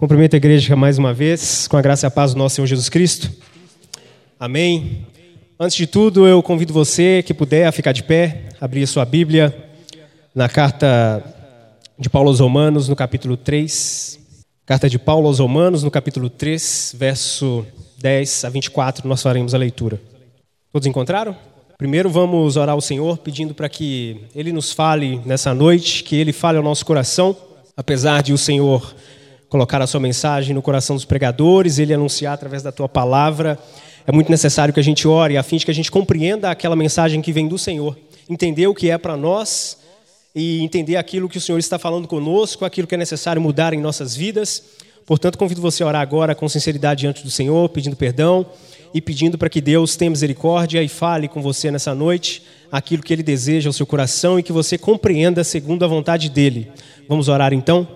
Cumprimento a igreja mais uma vez, com a graça e a paz do nosso Senhor Jesus Cristo. Amém. Antes de tudo, eu convido você que puder a ficar de pé, abrir sua Bíblia na carta de Paulo aos Romanos, no capítulo 3. Carta de Paulo aos Romanos, no capítulo 3, verso 10 a 24, nós faremos a leitura. Todos encontraram? Primeiro vamos orar ao Senhor, pedindo para que Ele nos fale nessa noite, que Ele fale ao nosso coração, apesar de o Senhor colocar a sua mensagem no coração dos pregadores, Ele anunciar através da tua palavra. É muito necessário que a gente ore a fim de que a gente compreenda aquela mensagem que vem do Senhor, entender o que é para nós e entender aquilo que o Senhor está falando conosco, aquilo que é necessário mudar em nossas vidas. Portanto, convido você a orar agora com sinceridade diante do Senhor, pedindo perdão e pedindo para que Deus tenha misericórdia e fale com você nessa noite aquilo que Ele deseja ao seu coração e que você compreenda segundo a vontade dEle. Vamos orar então?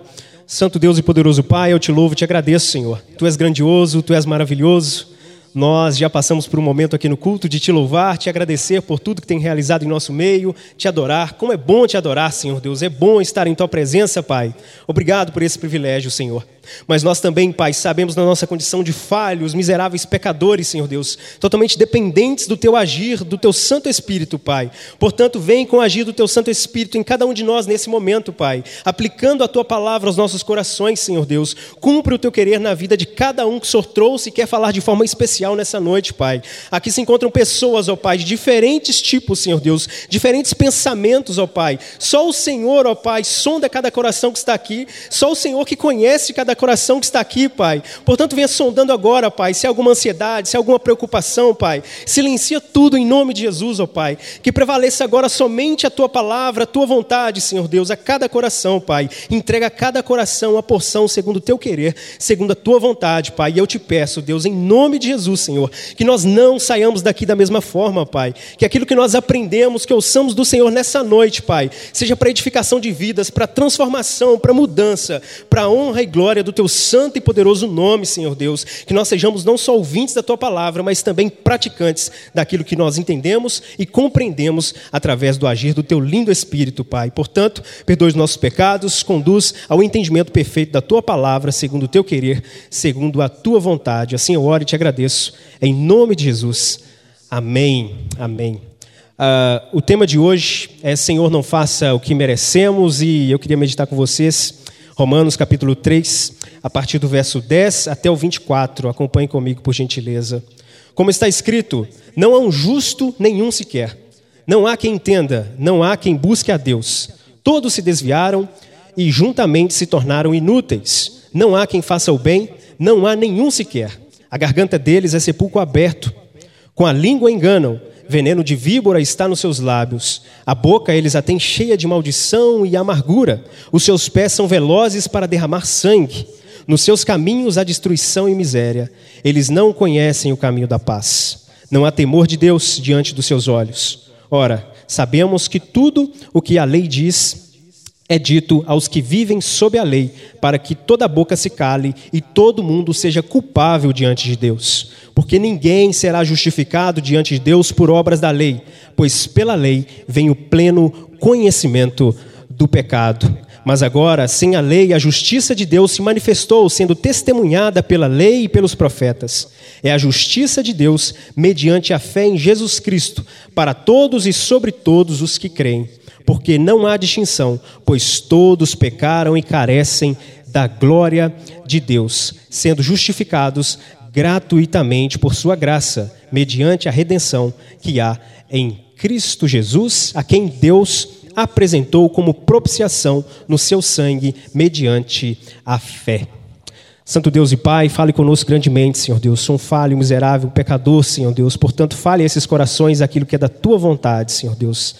Santo Deus e poderoso Pai, eu te louvo te agradeço, Senhor. Tu és grandioso, tu és maravilhoso. Nós já passamos por um momento aqui no culto de te louvar, te agradecer por tudo que tem realizado em nosso meio, te adorar. Como é bom te adorar, Senhor Deus. É bom estar em tua presença, Pai. Obrigado por esse privilégio, Senhor. Mas nós também, Pai, sabemos da nossa condição de falhos, miseráveis pecadores, Senhor Deus, totalmente dependentes do Teu agir, do Teu Santo Espírito, Pai. Portanto, vem com o agir do Teu Santo Espírito em cada um de nós nesse momento, Pai, aplicando a Tua palavra aos nossos corações, Senhor Deus. Cumpre o Teu querer na vida de cada um que o Senhor trouxe e quer falar de forma especial nessa noite, Pai. Aqui se encontram pessoas, ó Pai, de diferentes tipos, Senhor Deus, diferentes pensamentos, ó Pai. Só o Senhor, ó Pai, sonda cada coração que está aqui, só o Senhor que conhece cada coração que está aqui, Pai. Portanto, venha sondando agora, Pai, se há alguma ansiedade, se há alguma preocupação, Pai. Silencia tudo em nome de Jesus, ó Pai. Que prevaleça agora somente a Tua palavra, a Tua vontade, Senhor Deus, a cada coração, Pai. Entrega a cada coração a porção segundo o Teu querer, segundo a Tua vontade, Pai. E eu te peço, Deus, em nome de Jesus, Senhor, que nós não saiamos daqui da mesma forma, Pai. Que aquilo que nós aprendemos, que ouçamos do Senhor nessa noite, Pai, seja para edificação de vidas, para transformação, para mudança, para honra e glória do teu santo e poderoso nome, Senhor Deus. Que nós sejamos não só ouvintes da tua palavra, mas também praticantes daquilo que nós entendemos e compreendemos através do agir do teu lindo Espírito, Pai. Portanto, perdoe os nossos pecados, conduz ao entendimento perfeito da tua palavra, segundo o teu querer, segundo a tua vontade. Assim eu oro e te agradeço. Em nome de Jesus. Amém. Amém. Uh, o tema de hoje é Senhor, não faça o que merecemos, e eu queria meditar com vocês Romanos capítulo 3, a partir do verso 10 até o 24. Acompanhe comigo, por gentileza. Como está escrito: Não há um justo nenhum sequer. Não há quem entenda, não há quem busque a Deus. Todos se desviaram e juntamente se tornaram inúteis. Não há quem faça o bem, não há nenhum sequer. A garganta deles é sepulcro aberto. Com a língua enganam veneno de víbora está nos seus lábios. A boca eles a têm cheia de maldição e amargura. Os seus pés são velozes para derramar sangue. Nos seus caminhos há destruição e miséria. Eles não conhecem o caminho da paz. Não há temor de Deus diante dos seus olhos. Ora, sabemos que tudo o que a lei diz é dito aos que vivem sob a lei, para que toda boca se cale e todo mundo seja culpável diante de Deus. Porque ninguém será justificado diante de Deus por obras da lei, pois pela lei vem o pleno conhecimento do pecado. Mas agora, sem a lei, a justiça de Deus se manifestou, sendo testemunhada pela lei e pelos profetas. É a justiça de Deus mediante a fé em Jesus Cristo, para todos e sobre todos os que creem porque não há distinção, pois todos pecaram e carecem da glória de Deus, sendo justificados gratuitamente por sua graça, mediante a redenção que há em Cristo Jesus, a quem Deus apresentou como propiciação no seu sangue, mediante a fé. Santo Deus e Pai, fale conosco grandemente, Senhor Deus. Sou um falho, miserável, pecador, Senhor Deus. Portanto, fale a esses corações aquilo que é da tua vontade, Senhor Deus.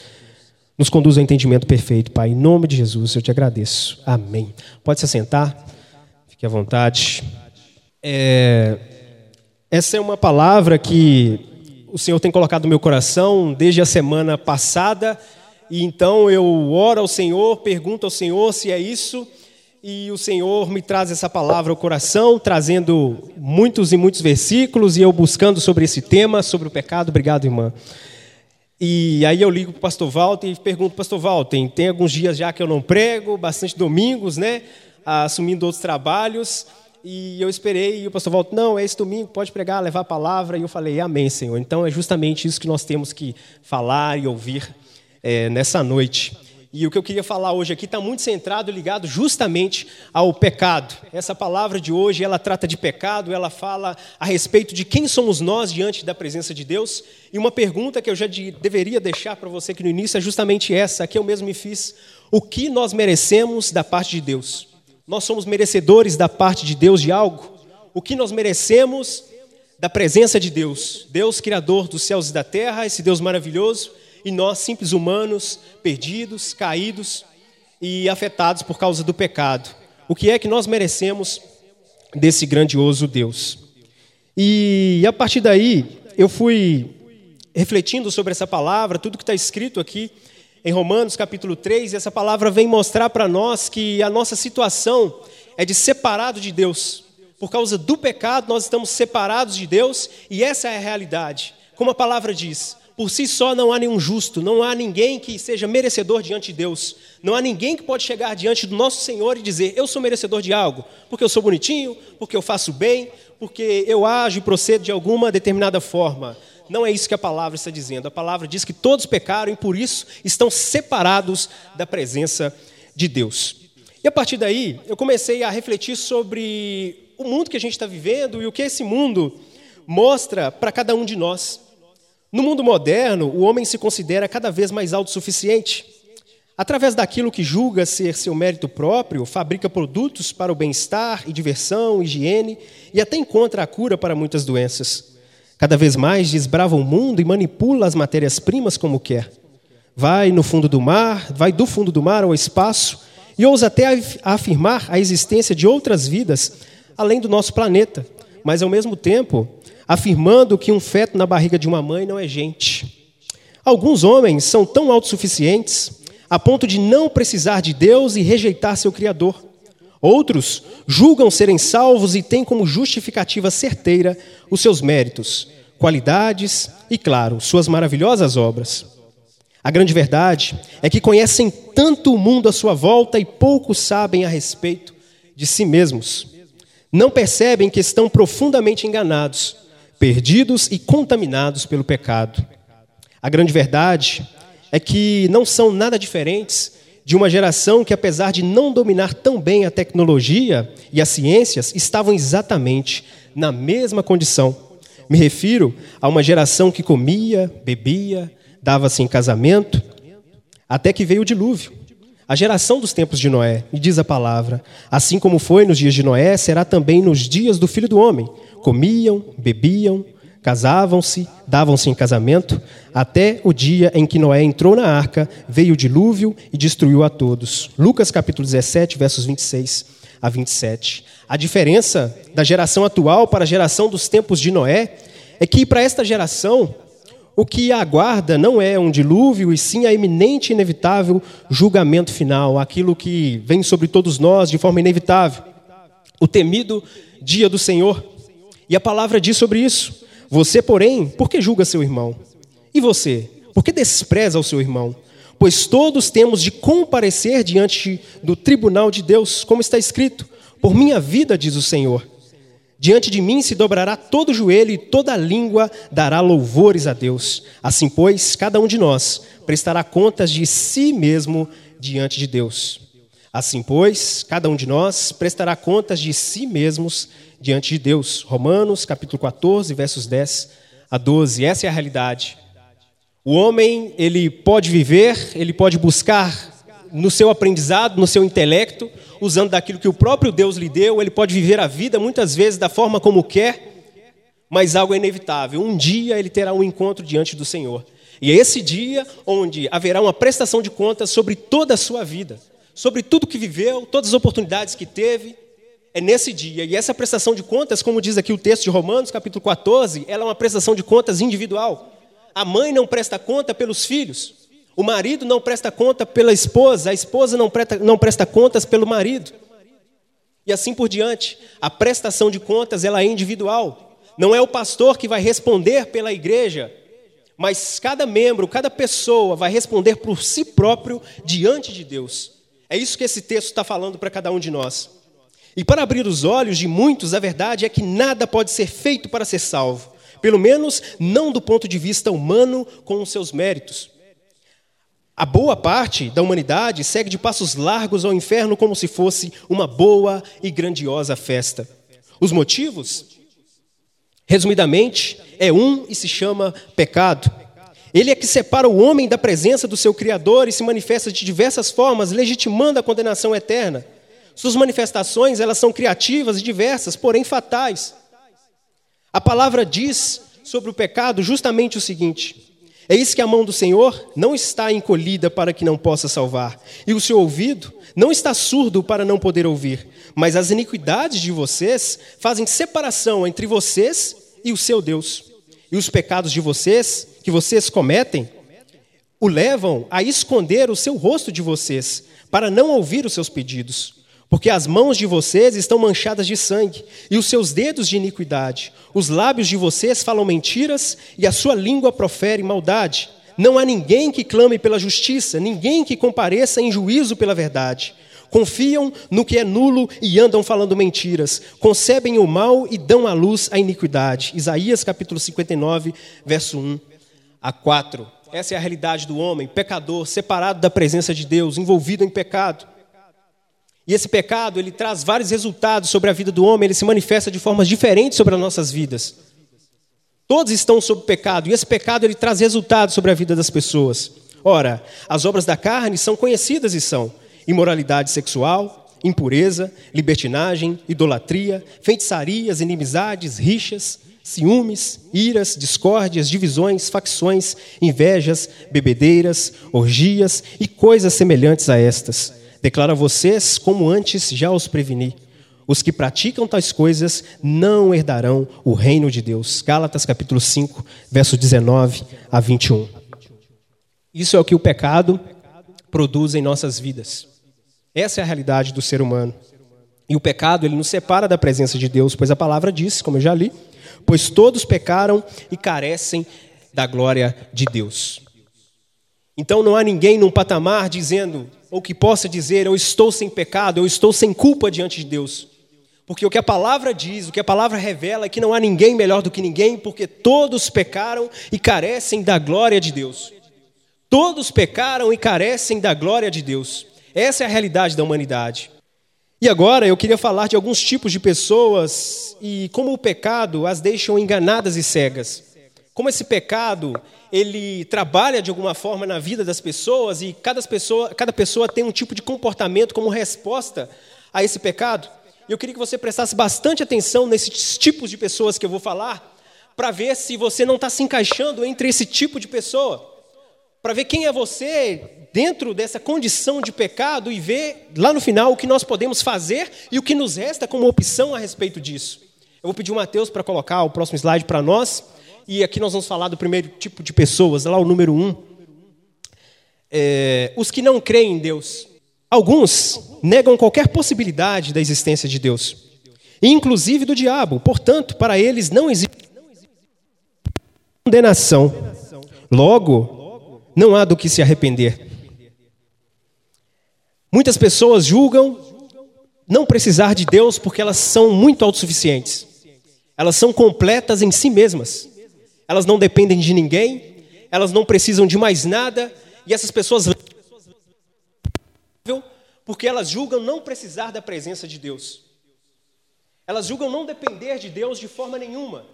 Nos conduz ao entendimento perfeito, Pai. Em nome de Jesus, eu te agradeço. Amém. Pode se assentar. Fique à vontade. É... Essa é uma palavra que o Senhor tem colocado no meu coração desde a semana passada. E então eu oro ao Senhor, pergunto ao Senhor se é isso. E o Senhor me traz essa palavra ao coração, trazendo muitos e muitos versículos, e eu buscando sobre esse tema, sobre o pecado. Obrigado, irmã. E aí eu ligo para o pastor Walter e pergunto, pastor Walter, tem alguns dias já que eu não prego, bastante domingos, né? Assumindo outros trabalhos. E eu esperei, e o pastor voltou, não, é esse domingo, pode pregar, levar a palavra. E eu falei, amém, Senhor. Então é justamente isso que nós temos que falar e ouvir é, nessa noite. E o que eu queria falar hoje aqui está muito centrado, ligado justamente ao pecado. Essa palavra de hoje, ela trata de pecado, ela fala a respeito de quem somos nós diante da presença de Deus. E uma pergunta que eu já de, deveria deixar para você aqui no início é justamente essa, que eu mesmo me fiz. O que nós merecemos da parte de Deus? Nós somos merecedores da parte de Deus de algo? O que nós merecemos da presença de Deus? Deus, Criador dos céus e da terra, esse Deus maravilhoso, e nós, simples humanos, perdidos, caídos e afetados por causa do pecado. O que é que nós merecemos desse grandioso Deus? E a partir daí, eu fui refletindo sobre essa palavra, tudo que está escrito aqui em Romanos capítulo 3, e essa palavra vem mostrar para nós que a nossa situação é de separado de Deus. Por causa do pecado, nós estamos separados de Deus, e essa é a realidade. Como a palavra diz, por si só não há nenhum justo, não há ninguém que seja merecedor diante de Deus. Não há ninguém que pode chegar diante do nosso Senhor e dizer: Eu sou merecedor de algo, porque eu sou bonitinho, porque eu faço bem, porque eu ajo e procedo de alguma determinada forma. Não é isso que a palavra está dizendo. A palavra diz que todos pecaram e por isso estão separados da presença de Deus. E a partir daí, eu comecei a refletir sobre o mundo que a gente está vivendo e o que esse mundo mostra para cada um de nós. No mundo moderno, o homem se considera cada vez mais autossuficiente. Através daquilo que julga ser seu mérito próprio, fabrica produtos para o bem-estar e diversão, higiene e até encontra a cura para muitas doenças. Cada vez mais desbrava o mundo e manipula as matérias-primas como quer. Vai no fundo do mar, vai do fundo do mar ao espaço e ousa até afirmar a existência de outras vidas além do nosso planeta, mas ao mesmo tempo afirmando que um feto na barriga de uma mãe não é gente. Alguns homens são tão autossuficientes a ponto de não precisar de Deus e rejeitar seu Criador. Outros julgam serem salvos e têm como justificativa certeira os seus méritos, qualidades e, claro, suas maravilhosas obras. A grande verdade é que conhecem tanto o mundo à sua volta e pouco sabem a respeito de si mesmos. Não percebem que estão profundamente enganados, perdidos e contaminados pelo pecado. A grande verdade é que não são nada diferentes de uma geração que, apesar de não dominar tão bem a tecnologia e as ciências, estavam exatamente na mesma condição. Me refiro a uma geração que comia, bebia, dava-se em casamento, até que veio o dilúvio. A geração dos tempos de Noé, e diz a palavra, assim como foi nos dias de Noé, será também nos dias do filho do homem. Comiam, bebiam, Casavam-se, davam-se em casamento, até o dia em que Noé entrou na arca, veio o dilúvio e destruiu a todos. Lucas capítulo 17, versos 26 a 27. A diferença da geração atual para a geração dos tempos de Noé é que para esta geração o que aguarda não é um dilúvio, e sim a iminente e inevitável julgamento final, aquilo que vem sobre todos nós de forma inevitável. O temido dia do Senhor. E a palavra diz sobre isso. Você, porém, por que julga seu irmão? E você, por que despreza o seu irmão? Pois todos temos de comparecer diante do tribunal de Deus, como está escrito: Por minha vida, diz o Senhor. Diante de mim se dobrará todo joelho e toda língua dará louvores a Deus. Assim, pois, cada um de nós prestará contas de si mesmo diante de Deus. Assim, pois, cada um de nós prestará contas de si mesmos diante de Deus. Romanos, capítulo 14, versos 10 a 12. Essa é a realidade. O homem, ele pode viver, ele pode buscar no seu aprendizado, no seu intelecto, usando daquilo que o próprio Deus lhe deu, ele pode viver a vida muitas vezes da forma como quer, mas algo é inevitável. Um dia ele terá um encontro diante do Senhor. E é esse dia onde haverá uma prestação de contas sobre toda a sua vida, sobre tudo que viveu, todas as oportunidades que teve, é nesse dia. E essa prestação de contas, como diz aqui o texto de Romanos, capítulo 14, ela é uma prestação de contas individual. A mãe não presta conta pelos filhos. O marido não presta conta pela esposa. A esposa não presta, não presta contas pelo marido. E assim por diante. A prestação de contas ela é individual. Não é o pastor que vai responder pela igreja, mas cada membro, cada pessoa vai responder por si próprio diante de Deus. É isso que esse texto está falando para cada um de nós. E para abrir os olhos de muitos, a verdade é que nada pode ser feito para ser salvo, pelo menos não do ponto de vista humano com os seus méritos. A boa parte da humanidade segue de passos largos ao inferno como se fosse uma boa e grandiosa festa. Os motivos? Resumidamente, é um e se chama pecado. Ele é que separa o homem da presença do seu Criador e se manifesta de diversas formas, legitimando a condenação eterna. Suas manifestações, elas são criativas e diversas, porém fatais. A palavra diz sobre o pecado justamente o seguinte: Eis que a mão do Senhor não está encolhida para que não possa salvar, e o seu ouvido não está surdo para não poder ouvir, mas as iniquidades de vocês fazem separação entre vocês e o seu Deus. E os pecados de vocês, que vocês cometem, o levam a esconder o seu rosto de vocês, para não ouvir os seus pedidos. Porque as mãos de vocês estão manchadas de sangue, e os seus dedos de iniquidade. Os lábios de vocês falam mentiras, e a sua língua profere maldade. Não há ninguém que clame pela justiça, ninguém que compareça em juízo pela verdade. Confiam no que é nulo e andam falando mentiras. Concebem o mal e dão à luz a iniquidade. Isaías capítulo 59, verso 1 a 4. Essa é a realidade do homem, pecador, separado da presença de Deus, envolvido em pecado. E esse pecado, ele traz vários resultados sobre a vida do homem, ele se manifesta de formas diferentes sobre as nossas vidas. Todos estão sob pecado, e esse pecado ele traz resultados sobre a vida das pessoas. Ora, as obras da carne são conhecidas e são imoralidade sexual, impureza, libertinagem, idolatria, feitiçarias, inimizades, rixas, ciúmes, iras, discórdias, divisões, facções, invejas, bebedeiras, orgias e coisas semelhantes a estas Declaro a vocês, como antes já os preveni: os que praticam tais coisas não herdarão o reino de Deus. Gálatas capítulo 5, verso 19 a 21. Isso é o que o pecado produz em nossas vidas. Essa é a realidade do ser humano. E o pecado, ele nos separa da presença de Deus, pois a palavra diz, como eu já li, pois todos pecaram e carecem da glória de Deus. Então não há ninguém num patamar dizendo, ou que possa dizer, eu estou sem pecado, eu estou sem culpa diante de Deus. Porque o que a palavra diz, o que a palavra revela é que não há ninguém melhor do que ninguém, porque todos pecaram e carecem da glória de Deus. Todos pecaram e carecem da glória de Deus. Essa é a realidade da humanidade. E agora eu queria falar de alguns tipos de pessoas e como o pecado as deixam enganadas e cegas. Como esse pecado ele trabalha de alguma forma na vida das pessoas e cada pessoa, cada pessoa tem um tipo de comportamento como resposta a esse pecado. Eu queria que você prestasse bastante atenção nesses tipos de pessoas que eu vou falar, para ver se você não está se encaixando entre esse tipo de pessoa, para ver quem é você dentro dessa condição de pecado e ver lá no final o que nós podemos fazer e o que nos resta como opção a respeito disso. Eu vou pedir o Mateus para colocar o próximo slide para nós. E aqui nós vamos falar do primeiro tipo de pessoas, lá o número um. É, os que não creem em Deus. Alguns negam qualquer possibilidade da existência de Deus, inclusive do diabo. Portanto, para eles não existe condenação. Logo, não há do que se arrepender. Muitas pessoas julgam não precisar de Deus porque elas são muito autossuficientes. Elas são completas em si mesmas elas não dependem de ninguém, elas não precisam de mais nada, e essas pessoas porque elas julgam não precisar da presença de Deus. Elas julgam não depender de Deus de forma nenhuma.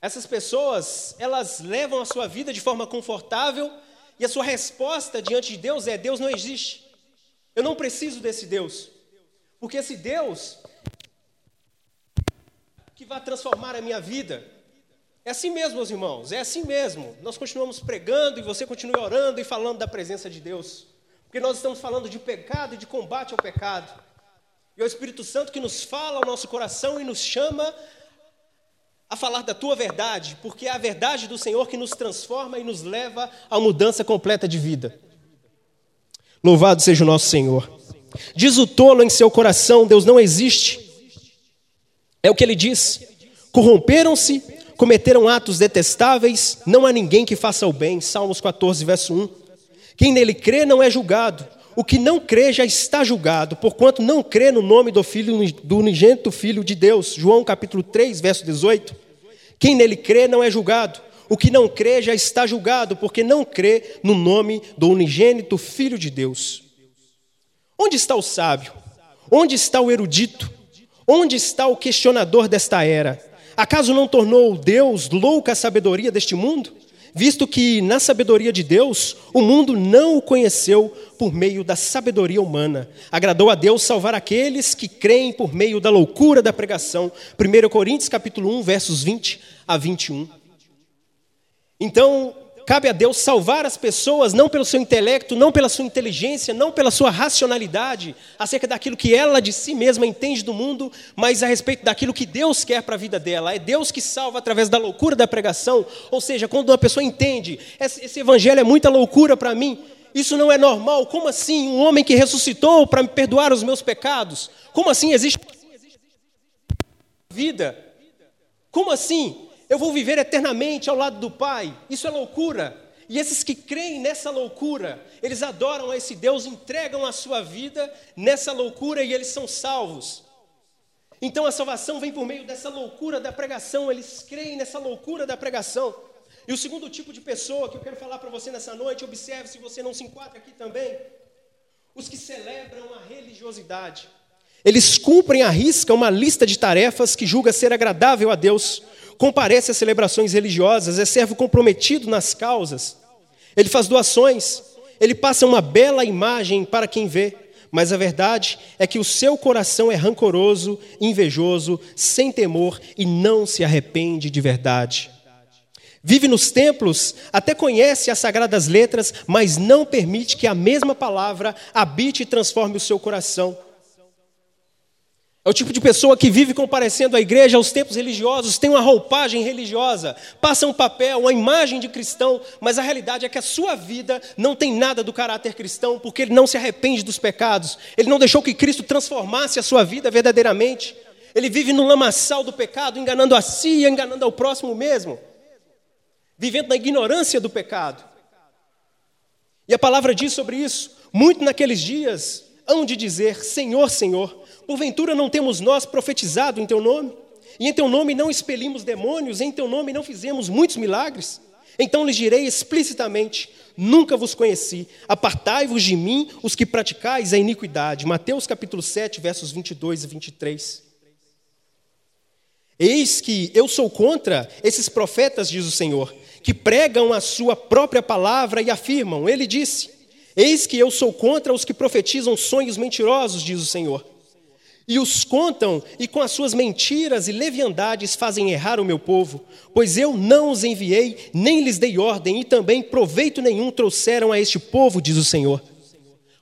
Essas pessoas, elas levam a sua vida de forma confortável e a sua resposta diante de Deus é: Deus não existe. Eu não preciso desse Deus. Porque esse Deus que vai transformar a minha vida, é assim mesmo, meus irmãos, é assim mesmo. Nós continuamos pregando e você continua orando e falando da presença de Deus. Porque nós estamos falando de pecado e de combate ao pecado. E é o Espírito Santo que nos fala ao nosso coração e nos chama a falar da tua verdade, porque é a verdade do Senhor que nos transforma e nos leva à mudança completa de vida. Louvado seja o nosso Senhor. Diz o tolo em seu coração: Deus não existe. É o que ele diz. Corromperam-se cometeram atos detestáveis, não há ninguém que faça o bem. Salmos 14, verso 1. Quem nele crê não é julgado. o que não crê já está julgado, porquanto não crê no nome do filho do unigênito filho de Deus. João capítulo 3, verso 18. Quem nele crê não é julgado. O que não crê já está julgado, porque não crê no nome do unigênito filho de Deus. Onde está o sábio? Onde está o erudito? Onde está o questionador desta era? Acaso não tornou Deus louca a sabedoria deste mundo? Visto que na sabedoria de Deus, o mundo não o conheceu por meio da sabedoria humana. Agradou a Deus salvar aqueles que creem por meio da loucura da pregação. 1 Coríntios capítulo 1, versos 20 a 21. Então, Cabe a Deus salvar as pessoas não pelo seu intelecto, não pela sua inteligência, não pela sua racionalidade, acerca daquilo que ela de si mesma entende do mundo, mas a respeito daquilo que Deus quer para a vida dela. É Deus que salva através da loucura da pregação. Ou seja, quando uma pessoa entende, esse evangelho é muita loucura para mim, isso não é normal. Como assim? Um homem que ressuscitou para me perdoar os meus pecados? Como assim existe vida? Como assim? Eu vou viver eternamente ao lado do Pai. Isso é loucura. E esses que creem nessa loucura, eles adoram a esse Deus, entregam a sua vida nessa loucura e eles são salvos. Então a salvação vem por meio dessa loucura da pregação, eles creem nessa loucura da pregação. E o segundo tipo de pessoa que eu quero falar para você nessa noite, observe se você não se enquadra aqui também, os que celebram a religiosidade. Eles cumprem à risca uma lista de tarefas que julga ser agradável a Deus, comparece às celebrações religiosas, é servo comprometido nas causas, ele faz doações, ele passa uma bela imagem para quem vê, mas a verdade é que o seu coração é rancoroso, invejoso, sem temor e não se arrepende de verdade. Vive nos templos, até conhece as sagradas letras, mas não permite que a mesma palavra habite e transforme o seu coração. É o tipo de pessoa que vive comparecendo à igreja, aos tempos religiosos, tem uma roupagem religiosa, passa um papel, uma imagem de cristão, mas a realidade é que a sua vida não tem nada do caráter cristão, porque ele não se arrepende dos pecados, ele não deixou que Cristo transformasse a sua vida verdadeiramente. Ele vive no lamaçal do pecado, enganando a si e enganando ao próximo mesmo, vivendo na ignorância do pecado. E a palavra diz sobre isso: muito naqueles dias hão de dizer: Senhor, Senhor Porventura não temos nós profetizado em teu nome? E em teu nome não expelimos demônios, em teu nome não fizemos muitos milagres? Então lhes direi explicitamente: Nunca vos conheci, apartai-vos de mim, os que praticais a iniquidade. Mateus capítulo 7, versos 22 e 23. Eis que eu sou contra esses profetas, diz o Senhor, que pregam a sua própria palavra e afirmam: Ele disse: Eis que eu sou contra os que profetizam sonhos mentirosos, diz o Senhor e os contam, e com as suas mentiras e leviandades fazem errar o meu povo, pois eu não os enviei, nem lhes dei ordem, e também proveito nenhum trouxeram a este povo, diz o Senhor.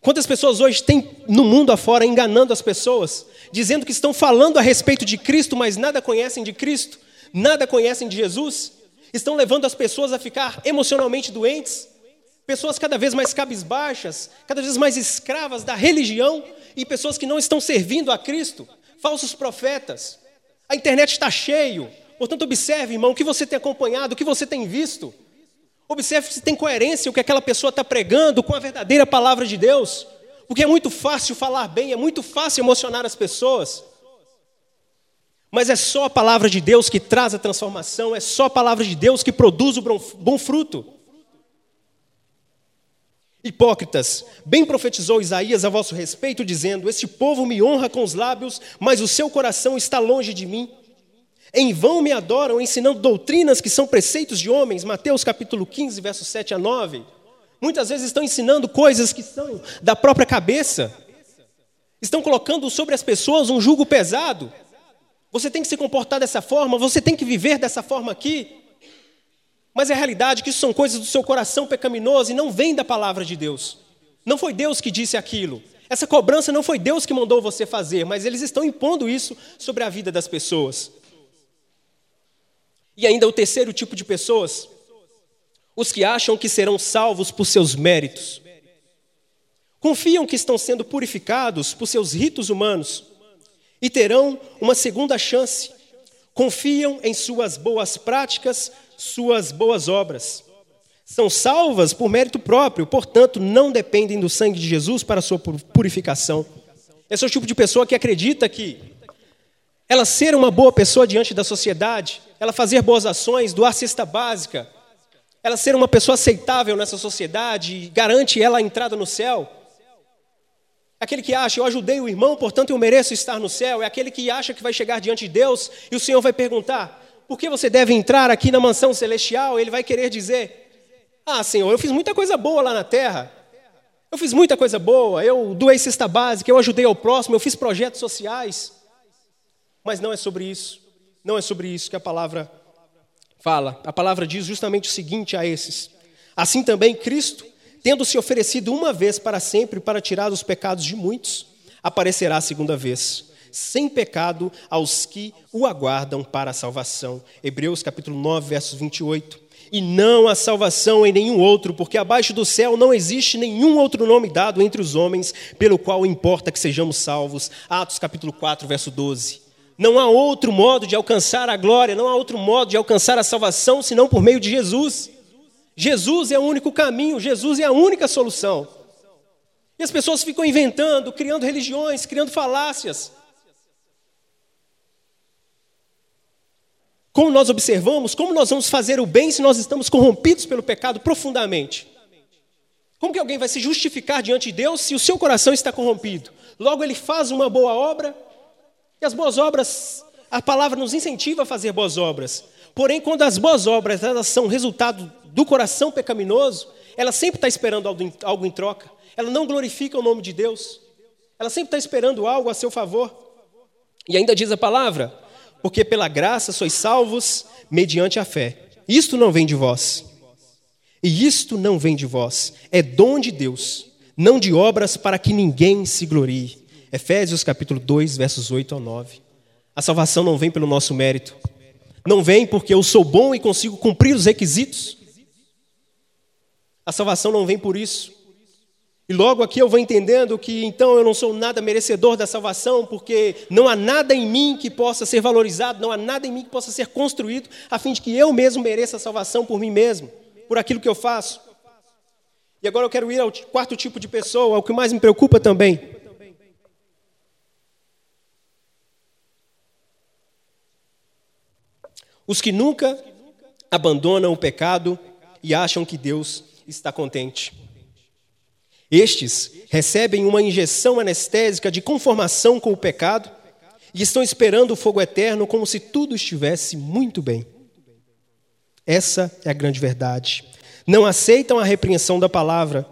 Quantas pessoas hoje têm no mundo afora enganando as pessoas, dizendo que estão falando a respeito de Cristo, mas nada conhecem de Cristo, nada conhecem de Jesus, estão levando as pessoas a ficar emocionalmente doentes, pessoas cada vez mais cabisbaixas, cada vez mais escravas da religião, e pessoas que não estão servindo a Cristo, falsos profetas. A internet está cheio. Portanto, observe, irmão, o que você tem acompanhado, o que você tem visto. Observe se tem coerência o que aquela pessoa está pregando com a verdadeira palavra de Deus. Porque é muito fácil falar bem, é muito fácil emocionar as pessoas. Mas é só a palavra de Deus que traz a transformação, é só a palavra de Deus que produz o bom fruto. Hipócritas, bem profetizou Isaías a vosso respeito, dizendo: Este povo me honra com os lábios, mas o seu coração está longe de mim. Em vão me adoram, ensinando doutrinas que são preceitos de homens. Mateus capítulo 15, versos 7 a 9. Muitas vezes estão ensinando coisas que são da própria cabeça. Estão colocando sobre as pessoas um jugo pesado. Você tem que se comportar dessa forma, você tem que viver dessa forma aqui. Mas é a realidade que isso são coisas do seu coração pecaminoso e não vem da palavra de Deus. Não foi Deus que disse aquilo. Essa cobrança não foi Deus que mandou você fazer, mas eles estão impondo isso sobre a vida das pessoas. E ainda o terceiro tipo de pessoas, os que acham que serão salvos por seus méritos. Confiam que estão sendo purificados por seus ritos humanos e terão uma segunda chance. Confiam em suas boas práticas suas boas obras. São salvas por mérito próprio, portanto, não dependem do sangue de Jesus para sua purificação. Esse é o tipo de pessoa que acredita que ela ser uma boa pessoa diante da sociedade, ela fazer boas ações, doar cesta básica, ela ser uma pessoa aceitável nessa sociedade, garante ela a entrada no céu. Aquele que acha, eu ajudei o irmão, portanto eu mereço estar no céu. É aquele que acha que vai chegar diante de Deus e o Senhor vai perguntar: por que você deve entrar aqui na mansão celestial? Ele vai querer dizer: Ah, Senhor, eu fiz muita coisa boa lá na terra. Eu fiz muita coisa boa. Eu doei cesta básica, eu ajudei ao próximo, eu fiz projetos sociais. Mas não é sobre isso. Não é sobre isso que a palavra fala. A palavra diz justamente o seguinte a esses: Assim também Cristo tendo se oferecido uma vez para sempre para tirar os pecados de muitos, aparecerá a segunda vez, sem pecado aos que o aguardam para a salvação. Hebreus capítulo 9, versos 28. E não há salvação em nenhum outro, porque abaixo do céu não existe nenhum outro nome dado entre os homens, pelo qual importa que sejamos salvos. Atos capítulo 4, verso 12. Não há outro modo de alcançar a glória, não há outro modo de alcançar a salvação senão por meio de Jesus. Jesus é o único caminho, Jesus é a única solução. E as pessoas ficam inventando, criando religiões, criando falácias. Como nós observamos, como nós vamos fazer o bem se nós estamos corrompidos pelo pecado profundamente? Como que alguém vai se justificar diante de Deus se o seu coração está corrompido? Logo ele faz uma boa obra, e as boas obras, a palavra nos incentiva a fazer boas obras. Porém, quando as boas obras elas são resultado do coração pecaminoso, ela sempre está esperando algo em troca. Ela não glorifica o nome de Deus. Ela sempre está esperando algo a seu favor. E ainda diz a palavra: porque pela graça sois salvos mediante a fé. Isto não vem de vós. E isto não vem de vós. É dom de Deus, não de obras para que ninguém se glorie. Efésios capítulo 2, versos 8 ao 9. A salvação não vem pelo nosso mérito. Não vem porque eu sou bom e consigo cumprir os requisitos. A salvação não vem por isso. E logo aqui eu vou entendendo que então eu não sou nada merecedor da salvação, porque não há nada em mim que possa ser valorizado, não há nada em mim que possa ser construído, a fim de que eu mesmo mereça a salvação por mim mesmo, por aquilo que eu faço. E agora eu quero ir ao quarto tipo de pessoa, ao que mais me preocupa também. Os que nunca abandonam o pecado e acham que Deus está contente. Estes recebem uma injeção anestésica de conformação com o pecado e estão esperando o fogo eterno como se tudo estivesse muito bem. Essa é a grande verdade. Não aceitam a repreensão da palavra,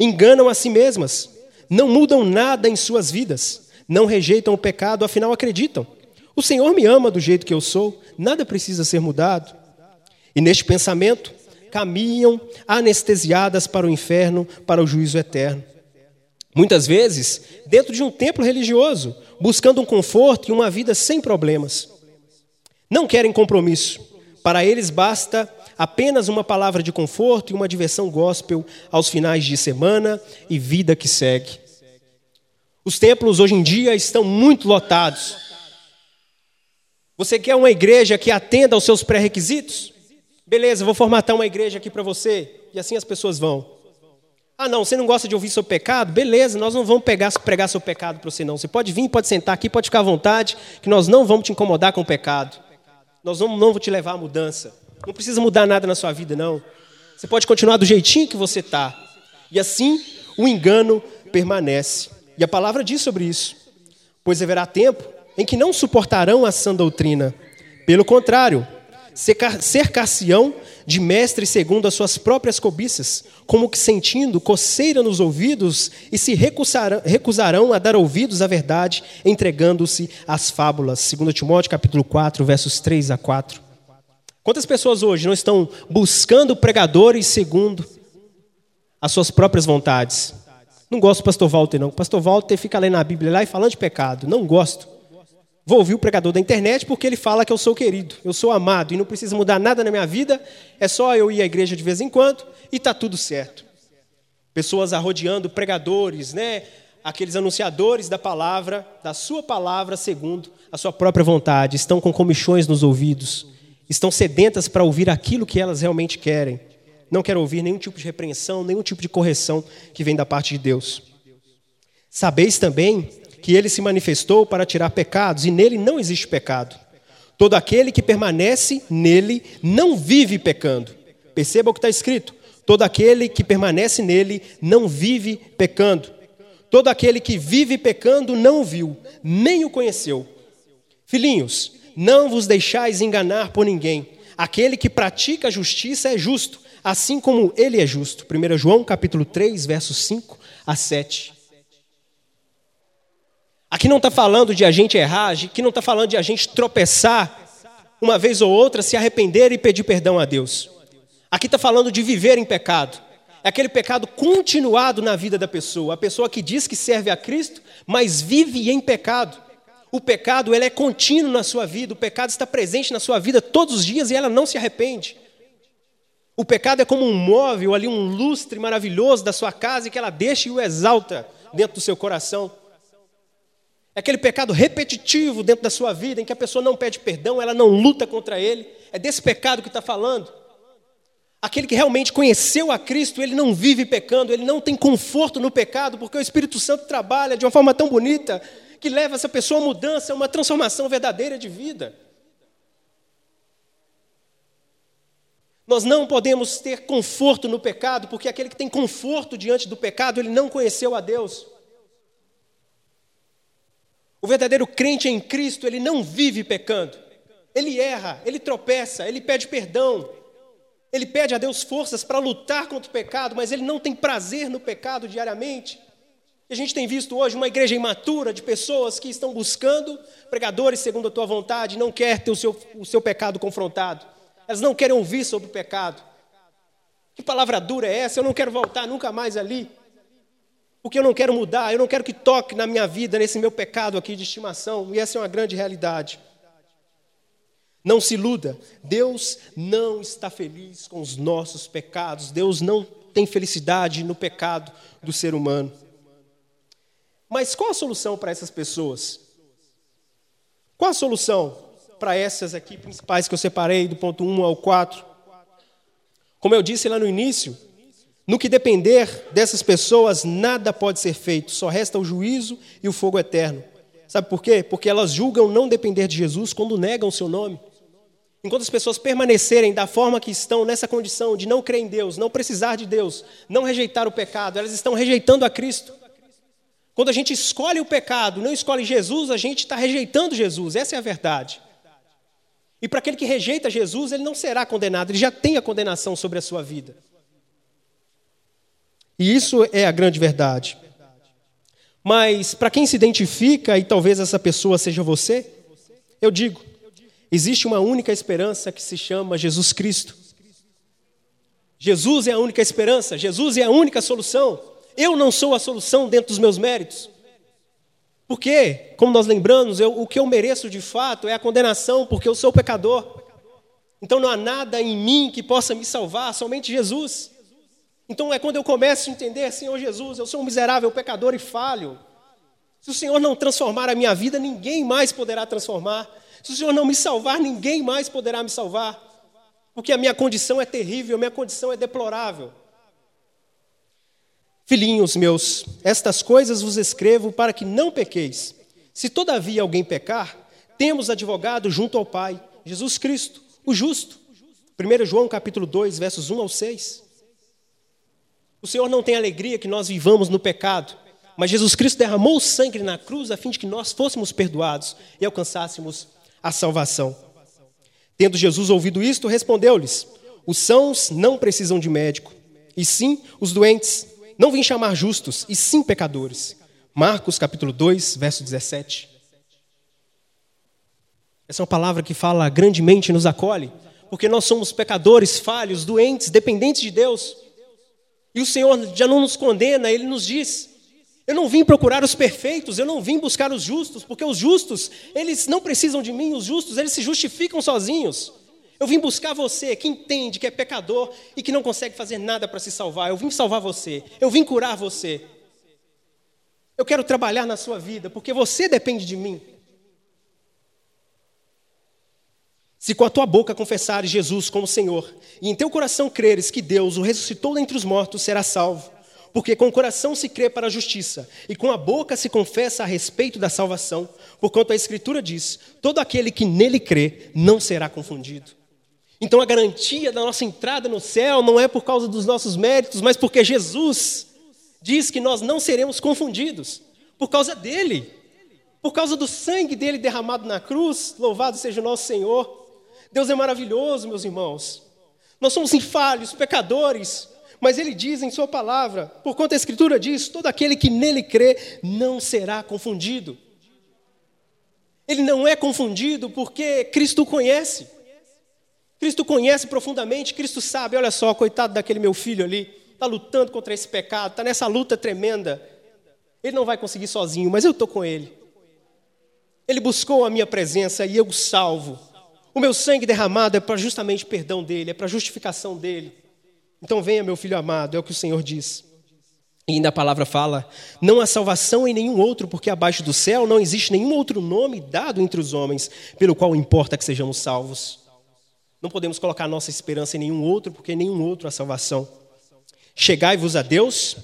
enganam a si mesmas, não mudam nada em suas vidas, não rejeitam o pecado, afinal acreditam. O Senhor me ama do jeito que eu sou, nada precisa ser mudado. E neste pensamento, caminham anestesiadas para o inferno, para o juízo eterno. Muitas vezes, dentro de um templo religioso, buscando um conforto e uma vida sem problemas. Não querem compromisso. Para eles basta apenas uma palavra de conforto e uma diversão gospel aos finais de semana e vida que segue. Os templos hoje em dia estão muito lotados. Você quer uma igreja que atenda aos seus pré-requisitos? Beleza, vou formatar uma igreja aqui para você. E assim as pessoas vão. Ah, não, você não gosta de ouvir seu pecado? Beleza, nós não vamos pegar, pregar seu pecado para você, não. Você pode vir, pode sentar aqui, pode ficar à vontade, que nós não vamos te incomodar com o pecado. Nós não, não vamos te levar à mudança. Não precisa mudar nada na sua vida, não. Você pode continuar do jeitinho que você está. E assim o engano permanece. E a palavra diz sobre isso. Pois haverá tempo em que não suportarão a sã doutrina. Pelo contrário, cercar-se-ão de mestres segundo as suas próprias cobiças, como que sentindo coceira nos ouvidos, e se recusarão, recusarão a dar ouvidos à verdade, entregando-se às fábulas. 2 Timóteo capítulo 4, versos 3 a 4. Quantas pessoas hoje não estão buscando pregadores segundo as suas próprias vontades? Não gosto do pastor Walter, não. O pastor Walter fica lendo a Bíblia lá e falando de pecado. Não gosto. Vou ouvir o pregador da internet porque ele fala que eu sou querido, eu sou amado e não precisa mudar nada na minha vida, é só eu ir à igreja de vez em quando e está tudo certo. Pessoas arrodeando pregadores, né? aqueles anunciadores da palavra, da sua palavra segundo a sua própria vontade, estão com comichões nos ouvidos, estão sedentas para ouvir aquilo que elas realmente querem. Não quero ouvir nenhum tipo de repreensão, nenhum tipo de correção que vem da parte de Deus. Sabeis também que ele se manifestou para tirar pecados, e nele não existe pecado. Todo aquele que permanece nele não vive pecando. Perceba o que está escrito: todo aquele que permanece nele não vive pecando. Todo aquele que vive pecando não o viu, nem o conheceu. Filhinhos, não vos deixais enganar por ninguém. Aquele que pratica a justiça é justo, assim como ele é justo. 1 João capítulo 3, versos 5 a 7. Aqui não está falando de a gente errar, aqui não está falando de a gente tropeçar uma vez ou outra, se arrepender e pedir perdão a Deus. Aqui está falando de viver em pecado. É aquele pecado continuado na vida da pessoa. A pessoa que diz que serve a Cristo, mas vive em pecado. O pecado ele é contínuo na sua vida, o pecado está presente na sua vida todos os dias e ela não se arrepende. O pecado é como um móvel ali, um lustre maravilhoso da sua casa que ela deixa e o exalta dentro do seu coração. É aquele pecado repetitivo dentro da sua vida, em que a pessoa não pede perdão, ela não luta contra ele. É desse pecado que está falando. Aquele que realmente conheceu a Cristo, ele não vive pecando, ele não tem conforto no pecado, porque o Espírito Santo trabalha de uma forma tão bonita que leva essa pessoa a mudança, a uma transformação verdadeira de vida. Nós não podemos ter conforto no pecado, porque aquele que tem conforto diante do pecado, ele não conheceu a Deus. O verdadeiro crente em Cristo, ele não vive pecando. Ele erra, ele tropeça, ele pede perdão. Ele pede a Deus forças para lutar contra o pecado, mas ele não tem prazer no pecado diariamente. E a gente tem visto hoje uma igreja imatura de pessoas que estão buscando pregadores segundo a tua vontade, não quer ter o seu, o seu pecado confrontado. Elas não querem ouvir sobre o pecado. Que palavra dura é essa? Eu não quero voltar nunca mais ali porque eu não quero mudar, eu não quero que toque na minha vida, nesse meu pecado aqui de estimação, e essa é uma grande realidade. Não se iluda, Deus não está feliz com os nossos pecados, Deus não tem felicidade no pecado do ser humano. Mas qual a solução para essas pessoas? Qual a solução para essas aqui principais que eu separei, do ponto 1 ao 4? Como eu disse lá no início, no que depender dessas pessoas, nada pode ser feito, só resta o juízo e o fogo eterno. Sabe por quê? Porque elas julgam não depender de Jesus quando negam o seu nome. Enquanto as pessoas permanecerem da forma que estão nessa condição de não crer em Deus, não precisar de Deus, não rejeitar o pecado, elas estão rejeitando a Cristo. Quando a gente escolhe o pecado, não escolhe Jesus, a gente está rejeitando Jesus, essa é a verdade. E para aquele que rejeita Jesus, ele não será condenado, ele já tem a condenação sobre a sua vida. E isso é a grande verdade. Mas para quem se identifica, e talvez essa pessoa seja você, eu digo: existe uma única esperança que se chama Jesus Cristo. Jesus é a única esperança, Jesus é a única solução. Eu não sou a solução dentro dos meus méritos. Porque, como nós lembramos, eu, o que eu mereço de fato é a condenação, porque eu sou pecador. Então não há nada em mim que possa me salvar, somente Jesus. Então é quando eu começo a entender, Senhor Jesus, eu sou um miserável pecador e falho. Se o Senhor não transformar a minha vida, ninguém mais poderá transformar. Se o Senhor não me salvar, ninguém mais poderá me salvar. Porque a minha condição é terrível, a minha condição é deplorável. Filhinhos meus, estas coisas vos escrevo para que não pequeis. Se todavia alguém pecar, temos advogado junto ao Pai, Jesus Cristo, o justo. 1 João capítulo 2, versos 1 ao 6. O Senhor não tem alegria que nós vivamos no pecado, mas Jesus Cristo derramou o sangue na cruz a fim de que nós fôssemos perdoados e alcançássemos a salvação. Tendo Jesus ouvido isto, respondeu-lhes: Os sãos não precisam de médico, e sim os doentes. Não vim chamar justos, e sim pecadores. Marcos capítulo 2, verso 17. Essa é uma palavra que fala grandemente, nos acolhe, porque nós somos pecadores, falhos, doentes, dependentes de Deus. E o Senhor já não nos condena, Ele nos diz: Eu não vim procurar os perfeitos, eu não vim buscar os justos, porque os justos, eles não precisam de mim, os justos, eles se justificam sozinhos. Eu vim buscar você, que entende que é pecador e que não consegue fazer nada para se salvar. Eu vim salvar você, eu vim curar você. Eu quero trabalhar na sua vida, porque você depende de mim. Se com a tua boca confessares Jesus como Senhor, e em teu coração creres que Deus o ressuscitou dentre os mortos, serás salvo. Porque com o coração se crê para a justiça, e com a boca se confessa a respeito da salvação, porquanto a Escritura diz: todo aquele que nele crê não será confundido. Então a garantia da nossa entrada no céu não é por causa dos nossos méritos, mas porque Jesus diz que nós não seremos confundidos, por causa dele, por causa do sangue dele derramado na cruz. Louvado seja o nosso Senhor. Deus é maravilhoso, meus irmãos. Nós somos infalhos, pecadores, mas ele diz em sua palavra, por conta a escritura diz, todo aquele que nele crê não será confundido. Ele não é confundido porque Cristo o conhece. Cristo conhece profundamente, Cristo sabe, olha só, coitado daquele meu filho ali, está lutando contra esse pecado, está nessa luta tremenda. Ele não vai conseguir sozinho, mas eu estou com ele. Ele buscou a minha presença e eu o salvo. O meu sangue derramado é para justamente perdão dele, é para justificação dele. Então venha, meu filho amado, é o que o Senhor diz. E ainda a palavra fala: não há salvação em nenhum outro, porque abaixo do céu não existe nenhum outro nome dado entre os homens, pelo qual importa que sejamos salvos. Não podemos colocar nossa esperança em nenhum outro, porque em nenhum outro há salvação. Chegai-vos a Deus,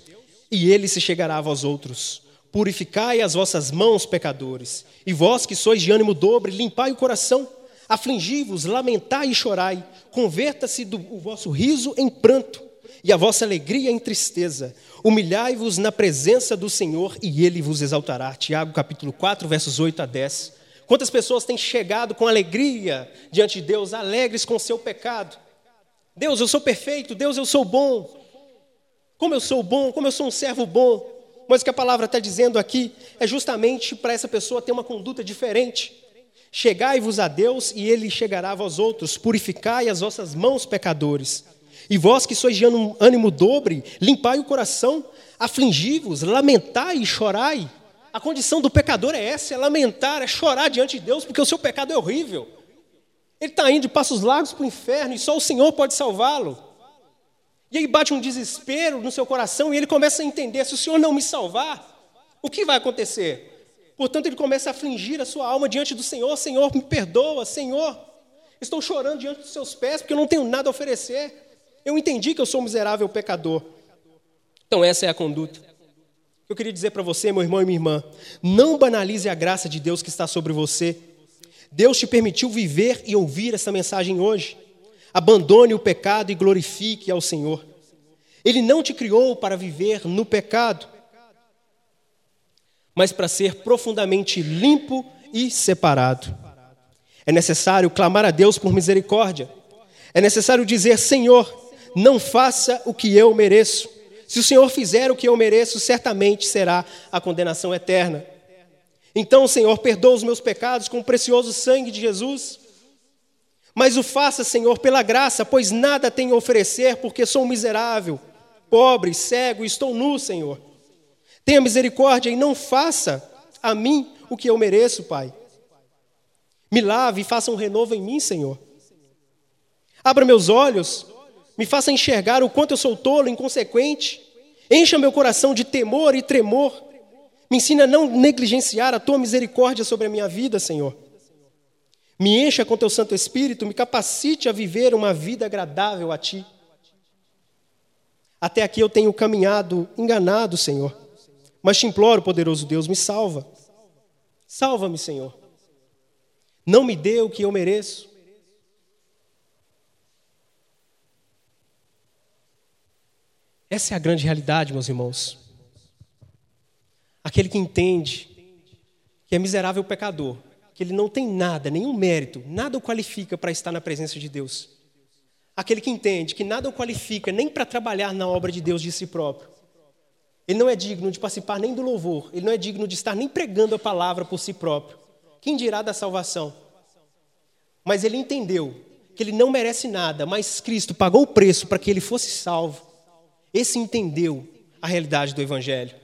e ele se chegará a vós outros. Purificai as vossas mãos, pecadores, e vós que sois de ânimo dobre, limpai o coração. Afligi-vos, lamentai e chorai. Converta-se o vosso riso em pranto e a vossa alegria em tristeza. Humilhai-vos na presença do Senhor e ele vos exaltará. Tiago capítulo 4, versos 8 a 10. Quantas pessoas têm chegado com alegria diante de Deus, alegres com o seu pecado? Deus, eu sou perfeito, Deus, eu sou bom. Como eu sou bom, como eu sou um servo bom. Mas o que a palavra está dizendo aqui é justamente para essa pessoa ter uma conduta diferente. Chegai-vos a Deus e ele chegará a vós outros. Purificai as vossas mãos, pecadores. E vós que sois de ânimo dobre, limpai o coração, afligi-vos, lamentai e chorai. A condição do pecador é essa: é lamentar, é chorar diante de Deus, porque o seu pecado é horrível. Ele está indo de passos largos para o inferno e só o Senhor pode salvá-lo. E aí bate um desespero no seu coração e ele começa a entender: se o Senhor não me salvar, o que vai acontecer? Portanto, ele começa a afligir a sua alma diante do Senhor: Senhor, me perdoa, Senhor, estou chorando diante dos seus pés porque eu não tenho nada a oferecer. Eu entendi que eu sou um miserável pecador. Então, essa é a conduta. Eu queria dizer para você, meu irmão e minha irmã: não banalize a graça de Deus que está sobre você. Deus te permitiu viver e ouvir essa mensagem hoje. Abandone o pecado e glorifique ao Senhor. Ele não te criou para viver no pecado mas para ser profundamente limpo e separado. É necessário clamar a Deus por misericórdia. É necessário dizer: Senhor, não faça o que eu mereço. Se o Senhor fizer o que eu mereço, certamente será a condenação eterna. Então, Senhor, perdoa os meus pecados com o precioso sangue de Jesus. Mas o faça, Senhor, pela graça, pois nada tenho a oferecer, porque sou miserável, pobre, cego, estou nu, Senhor. Tenha misericórdia e não faça a mim o que eu mereço, Pai. Me lave e faça um renovo em mim, Senhor. Abra meus olhos, me faça enxergar o quanto eu sou tolo, inconsequente. Encha meu coração de temor e tremor. Me ensina a não negligenciar a tua misericórdia sobre a minha vida, Senhor. Me encha com teu Santo Espírito, me capacite a viver uma vida agradável a ti. Até aqui eu tenho caminhado enganado, Senhor. Mas te imploro, poderoso Deus, me salva. Salva-me, Senhor. Não me dê o que eu mereço. Essa é a grande realidade, meus irmãos. Aquele que entende que é miserável pecador, que ele não tem nada, nenhum mérito, nada o qualifica para estar na presença de Deus. Aquele que entende que nada o qualifica nem para trabalhar na obra de Deus de si próprio. Ele não é digno de participar nem do louvor, ele não é digno de estar nem pregando a palavra por si próprio. Quem dirá da salvação? Mas ele entendeu que ele não merece nada, mas Cristo pagou o preço para que ele fosse salvo. Esse entendeu a realidade do Evangelho.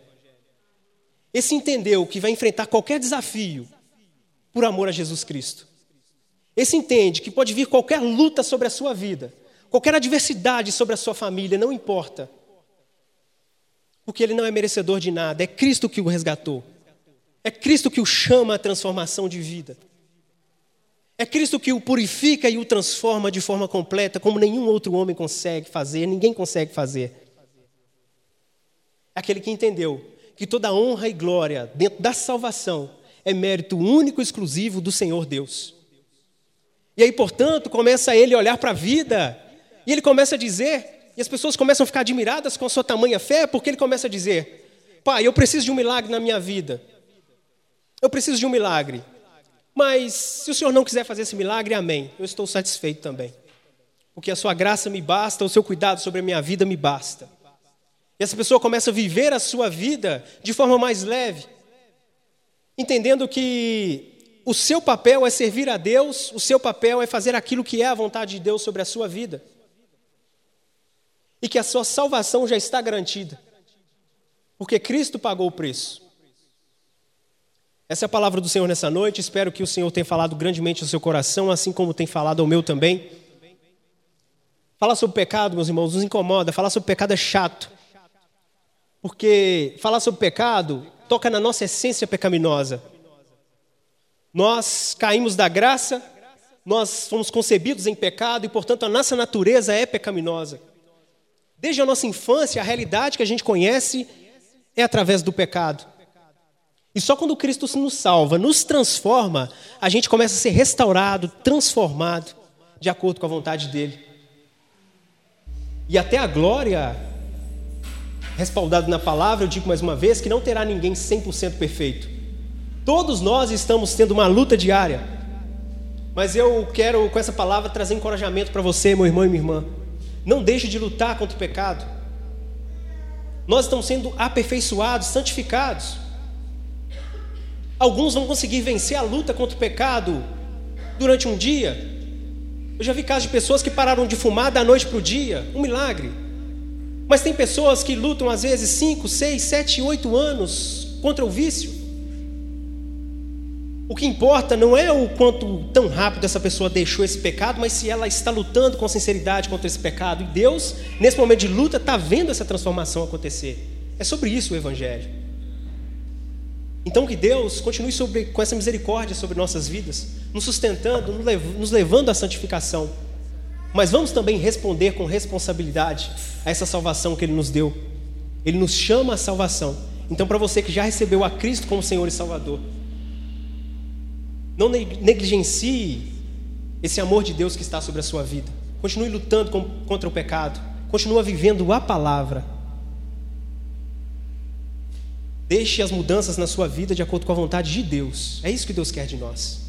Esse entendeu que vai enfrentar qualquer desafio por amor a Jesus Cristo. Esse entende que pode vir qualquer luta sobre a sua vida, qualquer adversidade sobre a sua família, não importa porque ele não é merecedor de nada, é Cristo que o resgatou. É Cristo que o chama à transformação de vida. É Cristo que o purifica e o transforma de forma completa, como nenhum outro homem consegue fazer, ninguém consegue fazer. É aquele que entendeu que toda honra e glória dentro da salvação é mérito único e exclusivo do Senhor Deus. E aí, portanto, começa ele a olhar para a vida e ele começa a dizer, e as pessoas começam a ficar admiradas com a sua tamanha fé, porque ele começa a dizer: Pai, eu preciso de um milagre na minha vida. Eu preciso de um milagre. Mas se o Senhor não quiser fazer esse milagre, amém. Eu estou satisfeito também. Porque a sua graça me basta, o seu cuidado sobre a minha vida me basta. E essa pessoa começa a viver a sua vida de forma mais leve, entendendo que o seu papel é servir a Deus, o seu papel é fazer aquilo que é a vontade de Deus sobre a sua vida. E que a sua salvação já está garantida. Porque Cristo pagou o preço. Essa é a palavra do Senhor nessa noite. Espero que o Senhor tenha falado grandemente ao seu coração, assim como tem falado ao meu também. Falar sobre pecado, meus irmãos, nos incomoda. Falar sobre pecado é chato. Porque falar sobre pecado toca na nossa essência pecaminosa. Nós caímos da graça, nós fomos concebidos em pecado e, portanto, a nossa natureza é pecaminosa. Desde a nossa infância, a realidade que a gente conhece é através do pecado. E só quando Cristo nos salva, nos transforma, a gente começa a ser restaurado, transformado, de acordo com a vontade dele. E até a glória, respaldado na palavra, eu digo mais uma vez, que não terá ninguém 100% perfeito. Todos nós estamos tendo uma luta diária. Mas eu quero, com essa palavra, trazer encorajamento para você, meu irmão e minha irmã. Não deixe de lutar contra o pecado. Nós estamos sendo aperfeiçoados, santificados. Alguns vão conseguir vencer a luta contra o pecado durante um dia. Eu já vi casos de pessoas que pararam de fumar da noite para o dia, um milagre. Mas tem pessoas que lutam às vezes 5, 6, 7, 8 anos contra o vício. O que importa não é o quanto tão rápido essa pessoa deixou esse pecado, mas se ela está lutando com sinceridade contra esse pecado. E Deus, nesse momento de luta, está vendo essa transformação acontecer. É sobre isso o Evangelho. Então que Deus continue sobre, com essa misericórdia sobre nossas vidas, nos sustentando, nos levando à santificação. Mas vamos também responder com responsabilidade a essa salvação que Ele nos deu. Ele nos chama à salvação. Então, para você que já recebeu a Cristo como Senhor e Salvador, não negligencie esse amor de Deus que está sobre a sua vida. Continue lutando contra o pecado. Continue vivendo a palavra Deixe as mudanças na sua vida de acordo com a vontade de Deus. É isso que Deus quer de nós.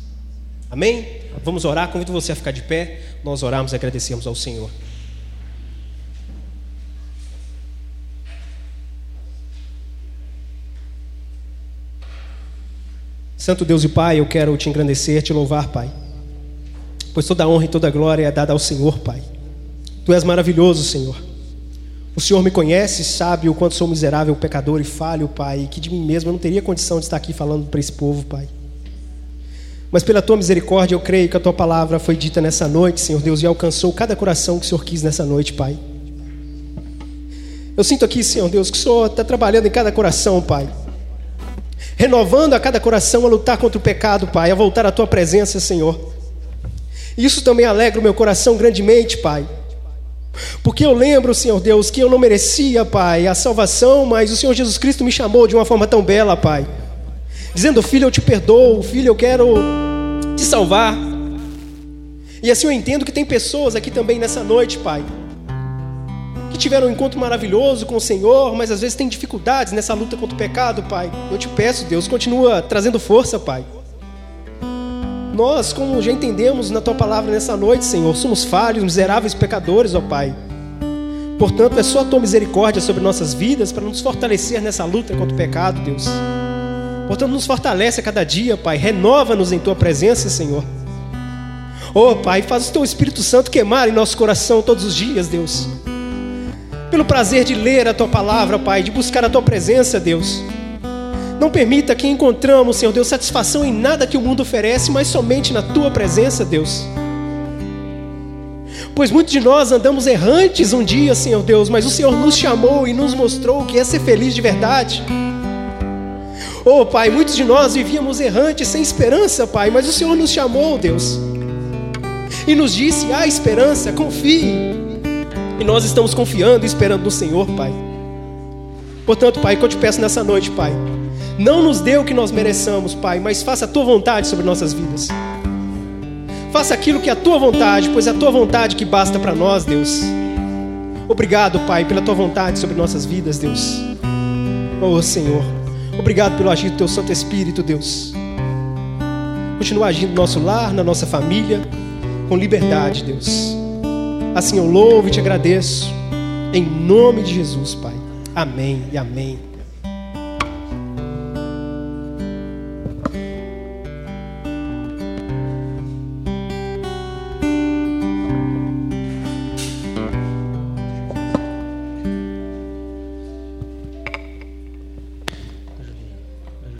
Amém? Vamos orar. Convido você a ficar de pé. Nós oramos e agradecemos ao Senhor. Santo Deus e Pai, eu quero te engrandecer, te louvar, Pai. Pois toda honra e toda glória é dada ao Senhor, Pai. Tu és maravilhoso, Senhor. O Senhor me conhece, sabe o quanto sou miserável, pecador e falho, Pai, que de mim mesmo eu não teria condição de estar aqui falando para esse povo, Pai. Mas pela tua misericórdia, eu creio que a tua palavra foi dita nessa noite, Senhor Deus, e alcançou cada coração que o Senhor quis nessa noite, Pai. Eu sinto aqui, Senhor Deus, que o Senhor está trabalhando em cada coração, Pai. Renovando a cada coração a lutar contra o pecado, Pai, a voltar à tua presença, Senhor. Isso também alegra o meu coração grandemente, Pai. Porque eu lembro, Senhor Deus, que eu não merecia, Pai, a salvação, mas o Senhor Jesus Cristo me chamou de uma forma tão bela, Pai. Dizendo, filho, eu te perdoo, filho, eu quero te salvar. E assim eu entendo que tem pessoas aqui também nessa noite, Pai, que tiveram um encontro maravilhoso com o Senhor, mas às vezes tem dificuldades nessa luta contra o pecado, Pai. Eu te peço, Deus, continua trazendo força, Pai. Nós, como já entendemos na tua palavra nessa noite, Senhor, somos falhos, miseráveis pecadores, ó Pai. Portanto, é só a tua misericórdia sobre nossas vidas para nos fortalecer nessa luta contra o pecado, Deus. Portanto, nos fortalece a cada dia, Pai. Renova-nos em tua presença, Senhor. Oh, Pai, faz o teu Espírito Santo queimar em nosso coração todos os dias, Deus. Pelo prazer de ler a tua palavra, Pai, de buscar a tua presença, Deus. Não permita que encontramos, Senhor Deus, satisfação em nada que o mundo oferece, mas somente na tua presença, Deus. Pois muitos de nós andamos errantes um dia, Senhor Deus, mas o Senhor nos chamou e nos mostrou que é ser feliz de verdade. Oh, Pai, muitos de nós vivíamos errantes, sem esperança, Pai, mas o Senhor nos chamou, Deus. e nos disse: há esperança, confie. E nós estamos confiando e esperando no Senhor, Pai. Portanto, Pai, que eu te peço nessa noite, Pai, não nos dê o que nós mereçamos, Pai, mas faça a tua vontade sobre nossas vidas. Faça aquilo que é a tua vontade, pois é a tua vontade que basta para nós, Deus. Obrigado, Pai, pela tua vontade sobre nossas vidas, Deus. Oh, Senhor. Obrigado pelo agir do teu Santo Espírito, Deus. Continua agindo no nosso lar, na nossa família, com liberdade, Deus. Assim eu louvo e te agradeço. Em nome de Jesus, Pai. Amém e amém.